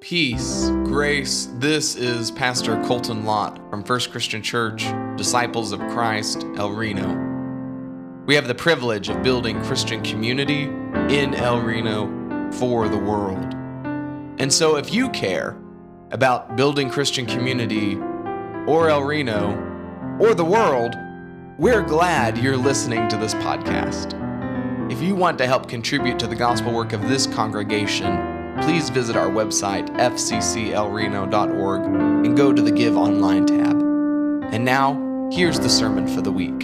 Peace, grace. This is Pastor Colton Lott from First Christian Church, Disciples of Christ, El Reno. We have the privilege of building Christian community in El Reno for the world. And so, if you care about building Christian community or El Reno or the world, we're glad you're listening to this podcast. If you want to help contribute to the gospel work of this congregation, please visit our website, fcclreno.org, and go to the Give Online tab. And now, here's the sermon for the week.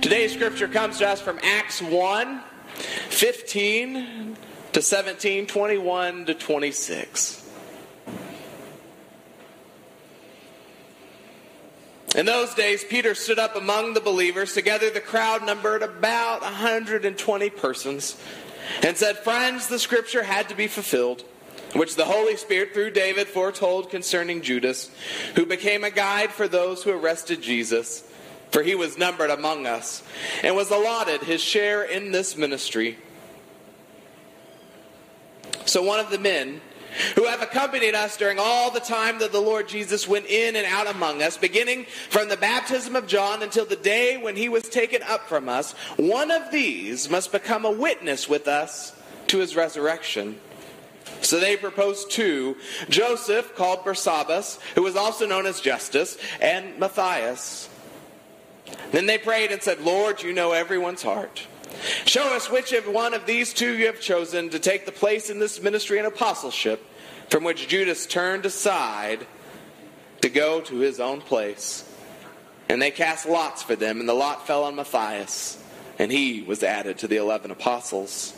Today's scripture comes to us from Acts 1 15 to 17, 21 to 26. In those days, Peter stood up among the believers. Together, the crowd numbered about 120 persons and said, Friends, the scripture had to be fulfilled, which the Holy Spirit through David foretold concerning Judas, who became a guide for those who arrested Jesus. For he was numbered among us, and was allotted his share in this ministry. So one of the men who have accompanied us during all the time that the Lord Jesus went in and out among us, beginning from the baptism of John until the day when he was taken up from us, one of these must become a witness with us to his resurrection. So they proposed two Joseph, called Barsabbas, who was also known as Justus, and Matthias. Then they prayed and said, Lord, you know everyone's heart. Show us which of one of these two you have chosen to take the place in this ministry and apostleship from which Judas turned aside to go to his own place. And they cast lots for them, and the lot fell on Matthias, and he was added to the eleven apostles.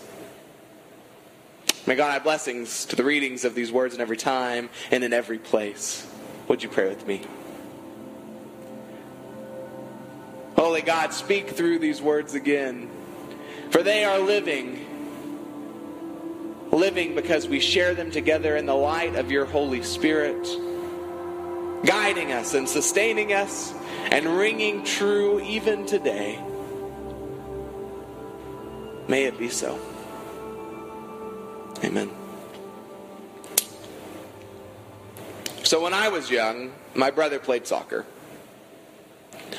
May God have blessings to the readings of these words in every time and in every place. Would you pray with me? Holy God, speak through these words again. For they are living. Living because we share them together in the light of your Holy Spirit, guiding us and sustaining us and ringing true even today. May it be so. Amen. So when I was young, my brother played soccer.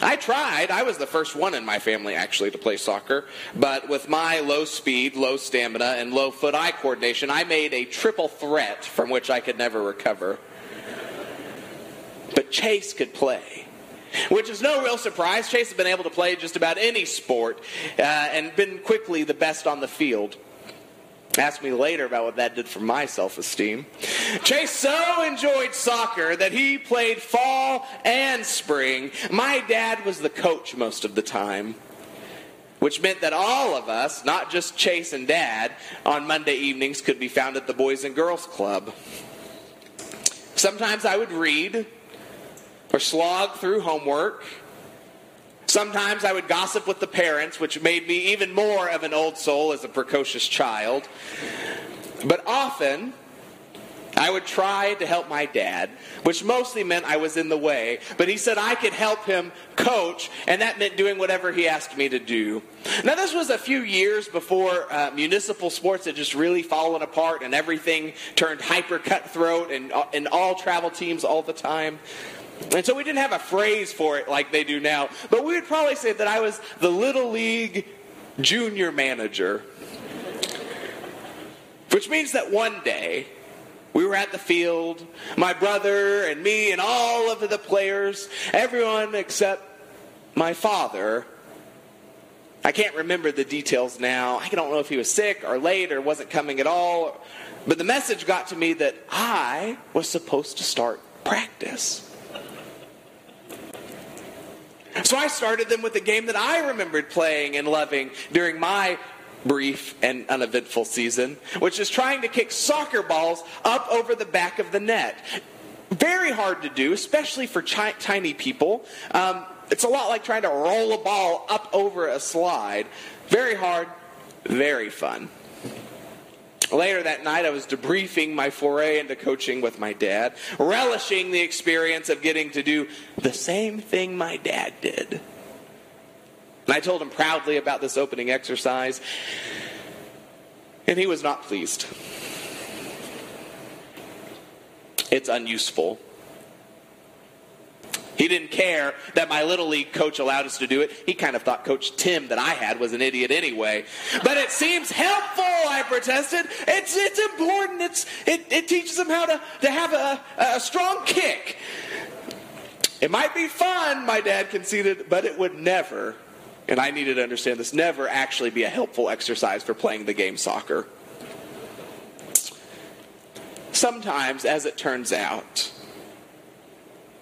I tried. I was the first one in my family actually to play soccer. But with my low speed, low stamina, and low foot eye coordination, I made a triple threat from which I could never recover. But Chase could play. Which is no real surprise. Chase has been able to play just about any sport uh, and been quickly the best on the field. Ask me later about what that did for my self esteem. Chase so enjoyed soccer that he played fall and spring. My dad was the coach most of the time, which meant that all of us, not just Chase and dad, on Monday evenings could be found at the Boys and Girls Club. Sometimes I would read or slog through homework. Sometimes I would gossip with the parents, which made me even more of an old soul as a precocious child. But often, I would try to help my dad, which mostly meant I was in the way. But he said I could help him coach, and that meant doing whatever he asked me to do. Now, this was a few years before uh, municipal sports had just really fallen apart and everything turned hyper cutthroat and, uh, and all travel teams all the time. And so we didn't have a phrase for it like they do now, but we would probably say that I was the Little League junior manager. Which means that one day, we were at the field, my brother and me and all of the players, everyone except my father. I can't remember the details now. I don't know if he was sick or late or wasn't coming at all. But the message got to me that I was supposed to start practice. So I started them with a game that I remembered playing and loving during my brief and uneventful season, which is trying to kick soccer balls up over the back of the net. Very hard to do, especially for chi- tiny people. Um, it's a lot like trying to roll a ball up over a slide. Very hard, very fun. Later that night, I was debriefing my foray into coaching with my dad, relishing the experience of getting to do the same thing my dad did. And I told him proudly about this opening exercise. And he was not pleased. It's unuseful. He didn't care that my little league coach allowed us to do it. He kind of thought Coach Tim that I had was an idiot anyway. But it seems helpful, I protested. It's, it's important. It's, it, it teaches them how to, to have a, a strong kick. It might be fun, my dad conceded, but it would never, and I needed to understand this, never actually be a helpful exercise for playing the game soccer. Sometimes, as it turns out,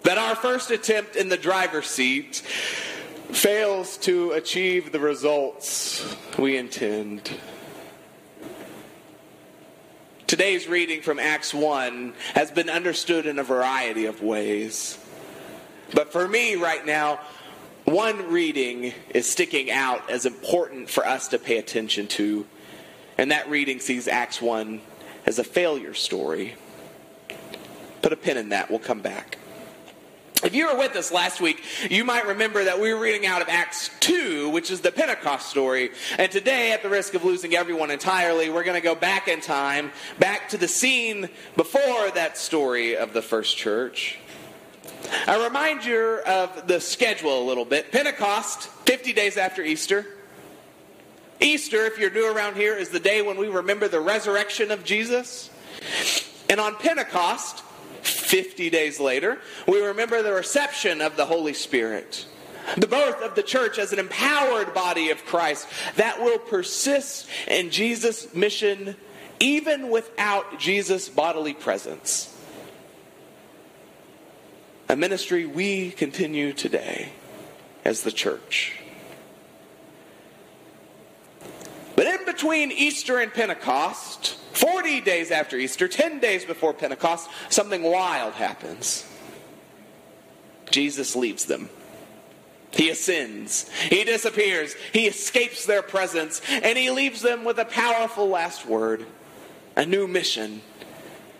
that our first attempt in the driver's seat fails to achieve the results we intend. Today's reading from Acts 1 has been understood in a variety of ways. But for me right now, one reading is sticking out as important for us to pay attention to. And that reading sees Acts 1 as a failure story. Put a pin in that, we'll come back. If you were with us last week, you might remember that we were reading out of Acts 2, which is the Pentecost story. And today, at the risk of losing everyone entirely, we're going to go back in time, back to the scene before that story of the first church. I remind you of the schedule a little bit. Pentecost, 50 days after Easter. Easter, if you're new around here, is the day when we remember the resurrection of Jesus. And on Pentecost, 50 days later, we remember the reception of the Holy Spirit. The birth of the church as an empowered body of Christ that will persist in Jesus' mission even without Jesus' bodily presence a ministry we continue today as the church. But in between Easter and Pentecost, 40 days after Easter, 10 days before Pentecost, something wild happens. Jesus leaves them. He ascends. He disappears. He escapes their presence. And he leaves them with a powerful last word a new mission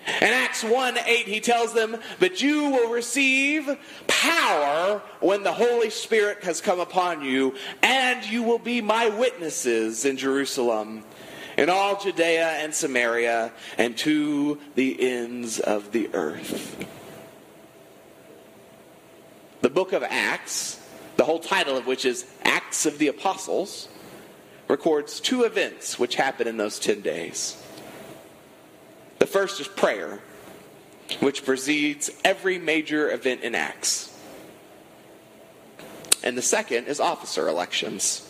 in Acts 1 8, he tells them, But you will receive power when the Holy Spirit has come upon you, and you will be my witnesses in Jerusalem, in all Judea and Samaria, and to the ends of the earth. The book of Acts, the whole title of which is Acts of the Apostles, records two events which happened in those 10 days. The first is prayer, which precedes every major event in Acts. And the second is officer elections.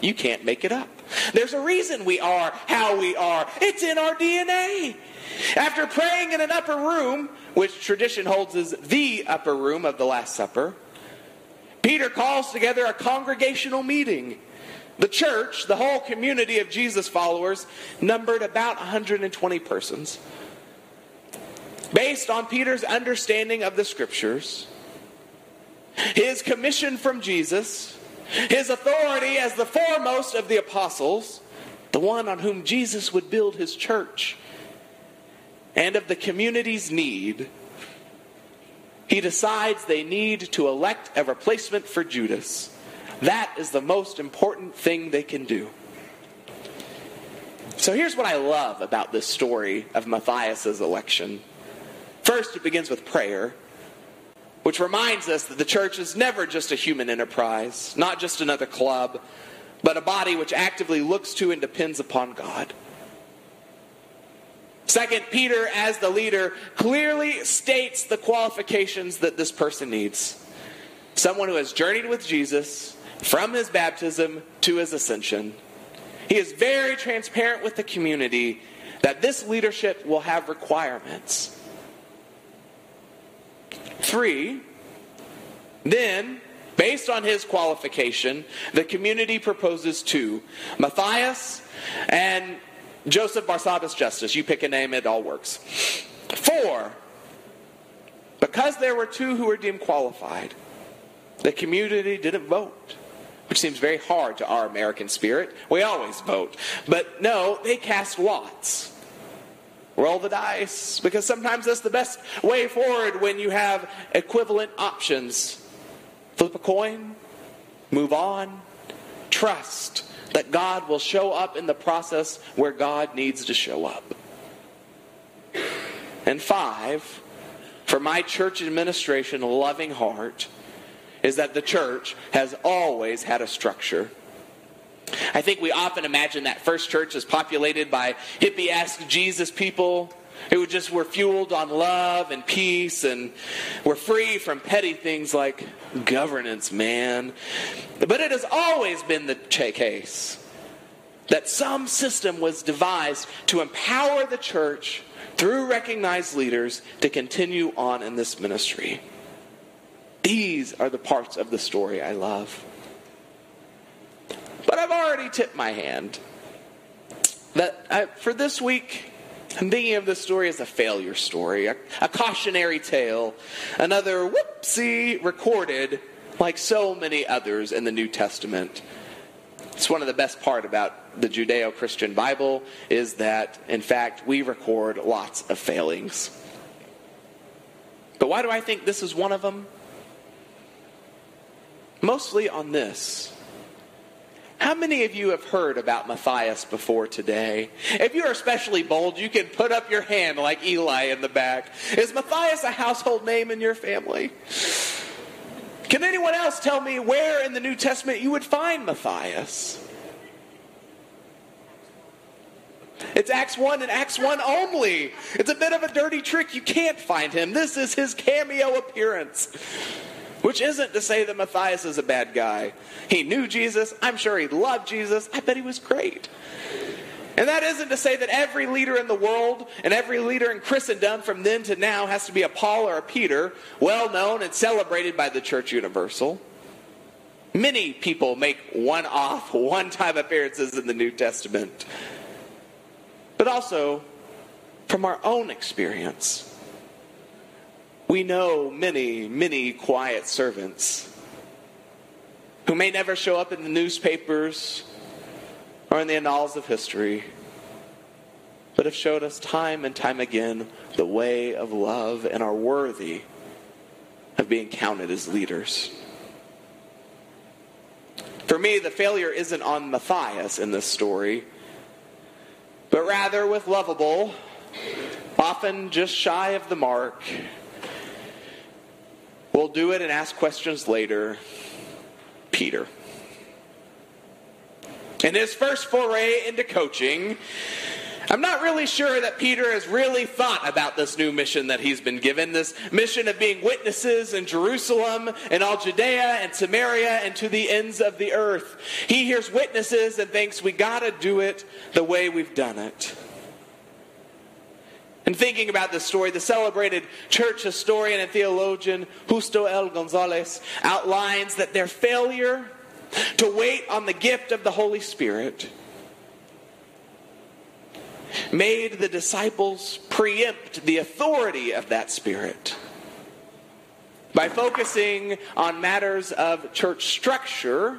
You can't make it up. There's a reason we are how we are. It's in our DNA. After praying in an upper room, which tradition holds as the upper room of the Last Supper, Peter calls together a congregational meeting. The church, the whole community of Jesus followers, numbered about 120 persons. Based on Peter's understanding of the scriptures, his commission from Jesus, his authority as the foremost of the apostles, the one on whom Jesus would build his church, and of the community's need, he decides they need to elect a replacement for Judas. That is the most important thing they can do. So here's what I love about this story of Matthias' election. First, it begins with prayer, which reminds us that the church is never just a human enterprise, not just another club, but a body which actively looks to and depends upon God. Second, Peter, as the leader, clearly states the qualifications that this person needs. Someone who has journeyed with Jesus from his baptism to his ascension. He is very transparent with the community that this leadership will have requirements. Three, then, based on his qualification, the community proposes two Matthias and Joseph Barsabbas Justus. You pick a name, it all works. Four, because there were two who were deemed qualified, the community didn't vote which seems very hard to our American spirit. We always vote. But no, they cast lots. Roll the dice, because sometimes that's the best way forward when you have equivalent options. Flip a coin, move on, trust that God will show up in the process where God needs to show up. And five, for my church administration loving heart, is that the church has always had a structure. I think we often imagine that first church is populated by hippie esque Jesus people who just were fueled on love and peace and were free from petty things like governance, man. But it has always been the case that some system was devised to empower the church through recognized leaders to continue on in this ministry. These are the parts of the story I love. But I've already tipped my hand that I, for this week, I'm thinking of this story as a failure story, a, a cautionary tale, another whoopsie recorded like so many others in the New Testament. It's one of the best part about the Judeo-Christian Bible is that in fact we record lots of failings. But why do I think this is one of them? Mostly on this. How many of you have heard about Matthias before today? If you're especially bold, you can put up your hand like Eli in the back. Is Matthias a household name in your family? Can anyone else tell me where in the New Testament you would find Matthias? It's Acts 1 and Acts 1 only. It's a bit of a dirty trick. You can't find him. This is his cameo appearance. Which isn't to say that Matthias is a bad guy. He knew Jesus. I'm sure he loved Jesus. I bet he was great. And that isn't to say that every leader in the world and every leader in Christendom from then to now has to be a Paul or a Peter, well known and celebrated by the Church Universal. Many people make one off, one time appearances in the New Testament. But also from our own experience we know many, many quiet servants who may never show up in the newspapers or in the annals of history, but have showed us time and time again the way of love and are worthy of being counted as leaders. For me, the failure isn't on Matthias in this story, but rather with lovable, often just shy of the mark, We'll do it and ask questions later. Peter. In his first foray into coaching, I'm not really sure that Peter has really thought about this new mission that he's been given this mission of being witnesses in Jerusalem and all Judea and Samaria and to the ends of the earth. He hears witnesses and thinks we got to do it the way we've done it. And thinking about this story, the celebrated church historian and theologian Justo L. Gonzalez outlines that their failure to wait on the gift of the Holy Spirit made the disciples preempt the authority of that Spirit by focusing on matters of church structure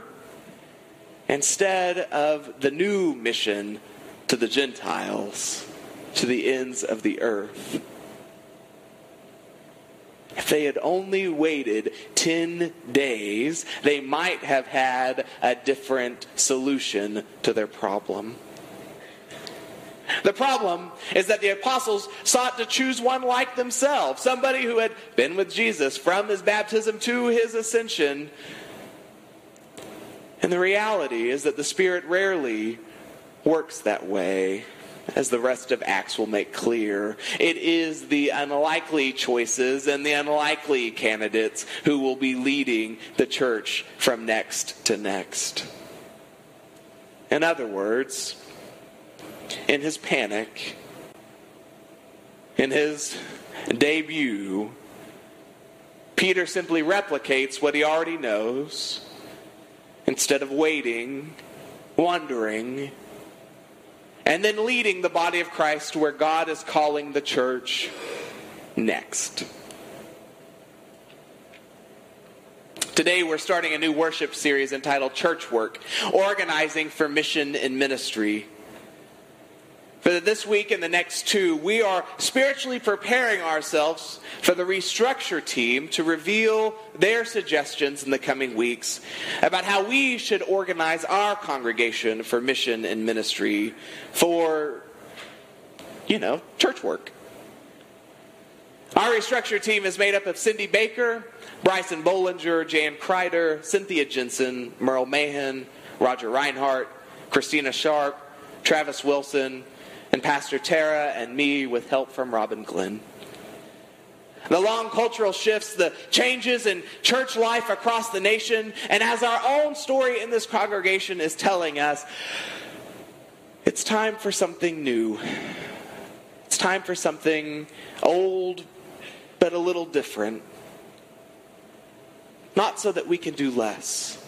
instead of the new mission to the Gentiles to the ends of the earth. If they had only waited 10 days, they might have had a different solution to their problem. The problem is that the apostles sought to choose one like themselves, somebody who had been with Jesus from his baptism to his ascension. And the reality is that the Spirit rarely works that way as the rest of Acts will make clear. It is the unlikely choices and the unlikely candidates who will be leading the church from next to next. In other words, in his panic, in his debut, Peter simply replicates what he already knows instead of waiting, wondering, and then leading the body of Christ where God is calling the church next. Today, we're starting a new worship series entitled Church Work Organizing for Mission and Ministry. For this week and the next two, we are spiritually preparing ourselves for the restructure team to reveal their suggestions in the coming weeks about how we should organize our congregation for mission and ministry for, you know, church work. Our restructure team is made up of Cindy Baker, Bryson Bollinger, Jan Kreider, Cynthia Jensen, Merle Mahan, Roger Reinhardt, Christina Sharp, Travis Wilson, and Pastor Tara and me with help from Robin Glenn. The long cultural shifts, the changes in church life across the nation, and as our own story in this congregation is telling us, it's time for something new. It's time for something old, but a little different. Not so that we can do less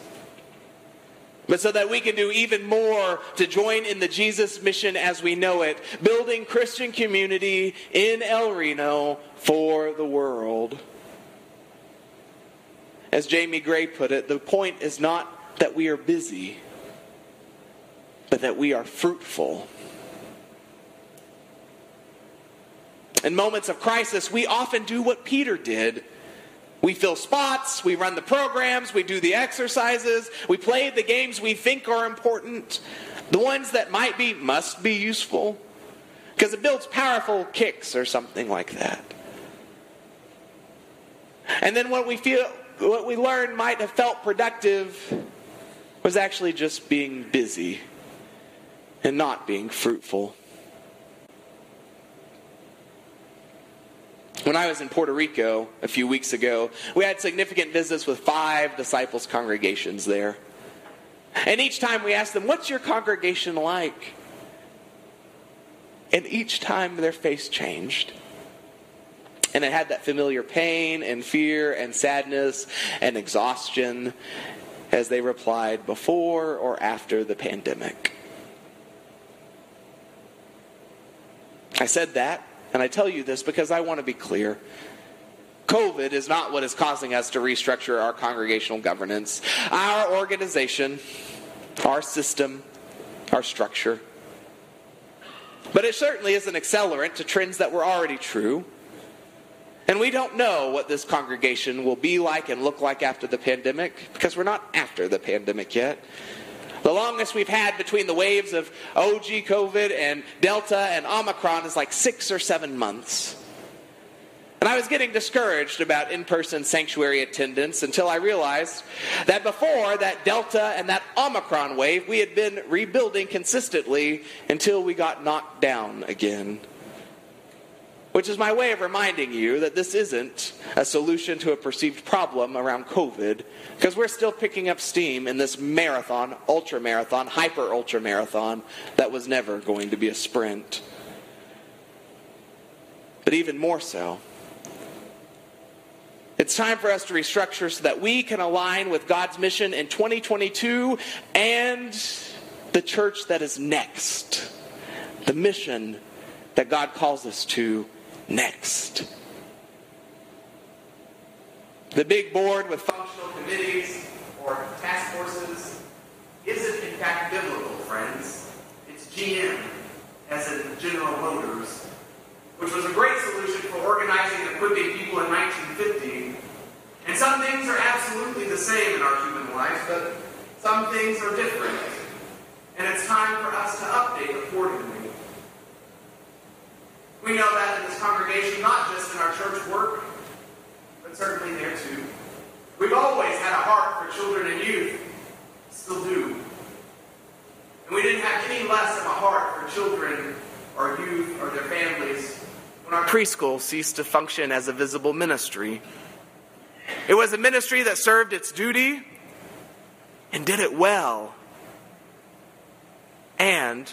but so that we can do even more to join in the Jesus mission as we know it, building Christian community in El Reno for the world. As Jamie Gray put it, the point is not that we are busy, but that we are fruitful. In moments of crisis, we often do what Peter did we fill spots, we run the programs, we do the exercises, we play the games we think are important, the ones that might be, must be useful, because it builds powerful kicks or something like that. And then what we feel, what we learn might have felt productive was actually just being busy and not being fruitful. When I was in Puerto Rico a few weeks ago, we had significant visits with five disciples' congregations there. And each time we asked them, What's your congregation like? And each time their face changed. And it had that familiar pain and fear and sadness and exhaustion as they replied before or after the pandemic. I said that and I tell you this because I want to be clear. COVID is not what is causing us to restructure our congregational governance, our organization, our system, our structure. But it certainly is an accelerant to trends that were already true. And we don't know what this congregation will be like and look like after the pandemic because we're not after the pandemic yet. The longest we've had between the waves of OG COVID and Delta and Omicron is like six or seven months. And I was getting discouraged about in person sanctuary attendance until I realized that before that Delta and that Omicron wave, we had been rebuilding consistently until we got knocked down again. Which is my way of reminding you that this isn't a solution to a perceived problem around COVID, because we're still picking up steam in this marathon, ultra marathon, hyper ultra marathon that was never going to be a sprint. But even more so, it's time for us to restructure so that we can align with God's mission in 2022 and the church that is next. The mission that God calls us to next. The big board with functional committees or task forces isn't in fact biblical, friends. It's GM, as in General Motors, which was a great solution for organizing and equipping people in 1950. And some things are absolutely the same in our human lives, but some things are different. And it's time for us to update accordingly. We know that in this congregation, not just in our church work, but certainly there too. We've always had a heart for children and youth, still do. And we didn't have any less of a heart for children or youth or their families when our preschool ceased to function as a visible ministry. It was a ministry that served its duty and did it well. And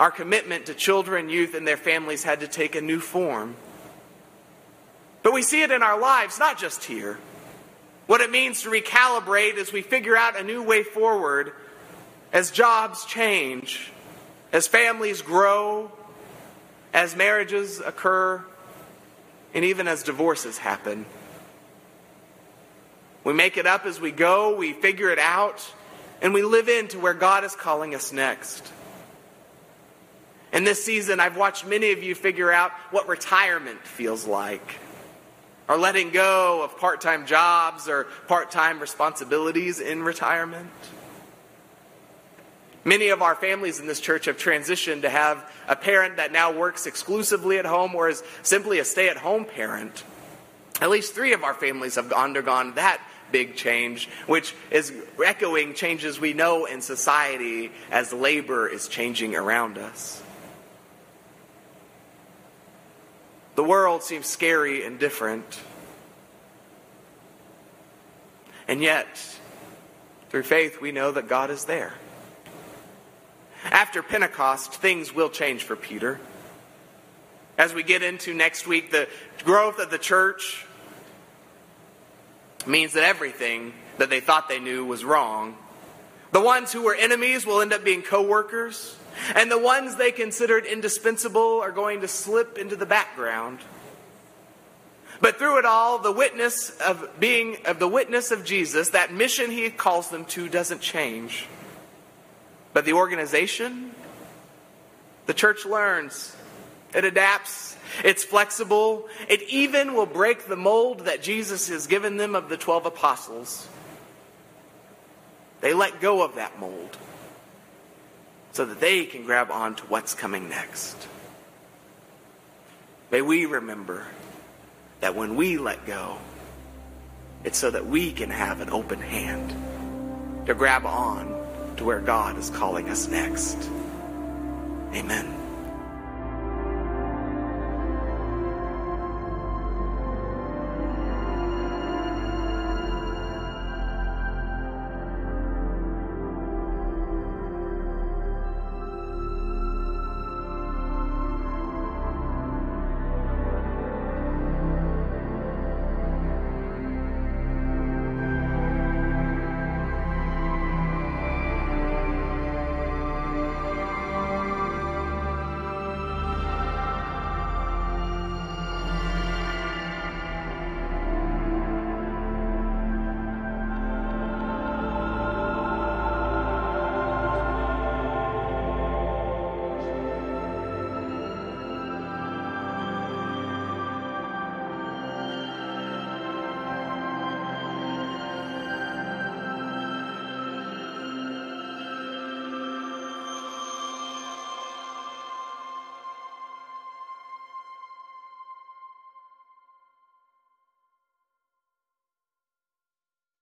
our commitment to children, youth, and their families had to take a new form. But we see it in our lives, not just here. What it means to recalibrate as we figure out a new way forward as jobs change, as families grow, as marriages occur, and even as divorces happen. We make it up as we go, we figure it out, and we live into where God is calling us next. In this season, I've watched many of you figure out what retirement feels like, or letting go of part time jobs or part time responsibilities in retirement. Many of our families in this church have transitioned to have a parent that now works exclusively at home or is simply a stay at home parent. At least three of our families have undergone that big change, which is echoing changes we know in society as labor is changing around us. The world seems scary and different. And yet, through faith, we know that God is there. After Pentecost, things will change for Peter. As we get into next week, the growth of the church means that everything that they thought they knew was wrong. The ones who were enemies will end up being co workers, and the ones they considered indispensable are going to slip into the background. But through it all, the witness of being of the witness of Jesus, that mission he calls them to doesn't change. But the organization, the church learns, it adapts, it's flexible, it even will break the mold that Jesus has given them of the 12 apostles. They let go of that mold so that they can grab on to what's coming next. May we remember that when we let go, it's so that we can have an open hand to grab on to where God is calling us next. Amen.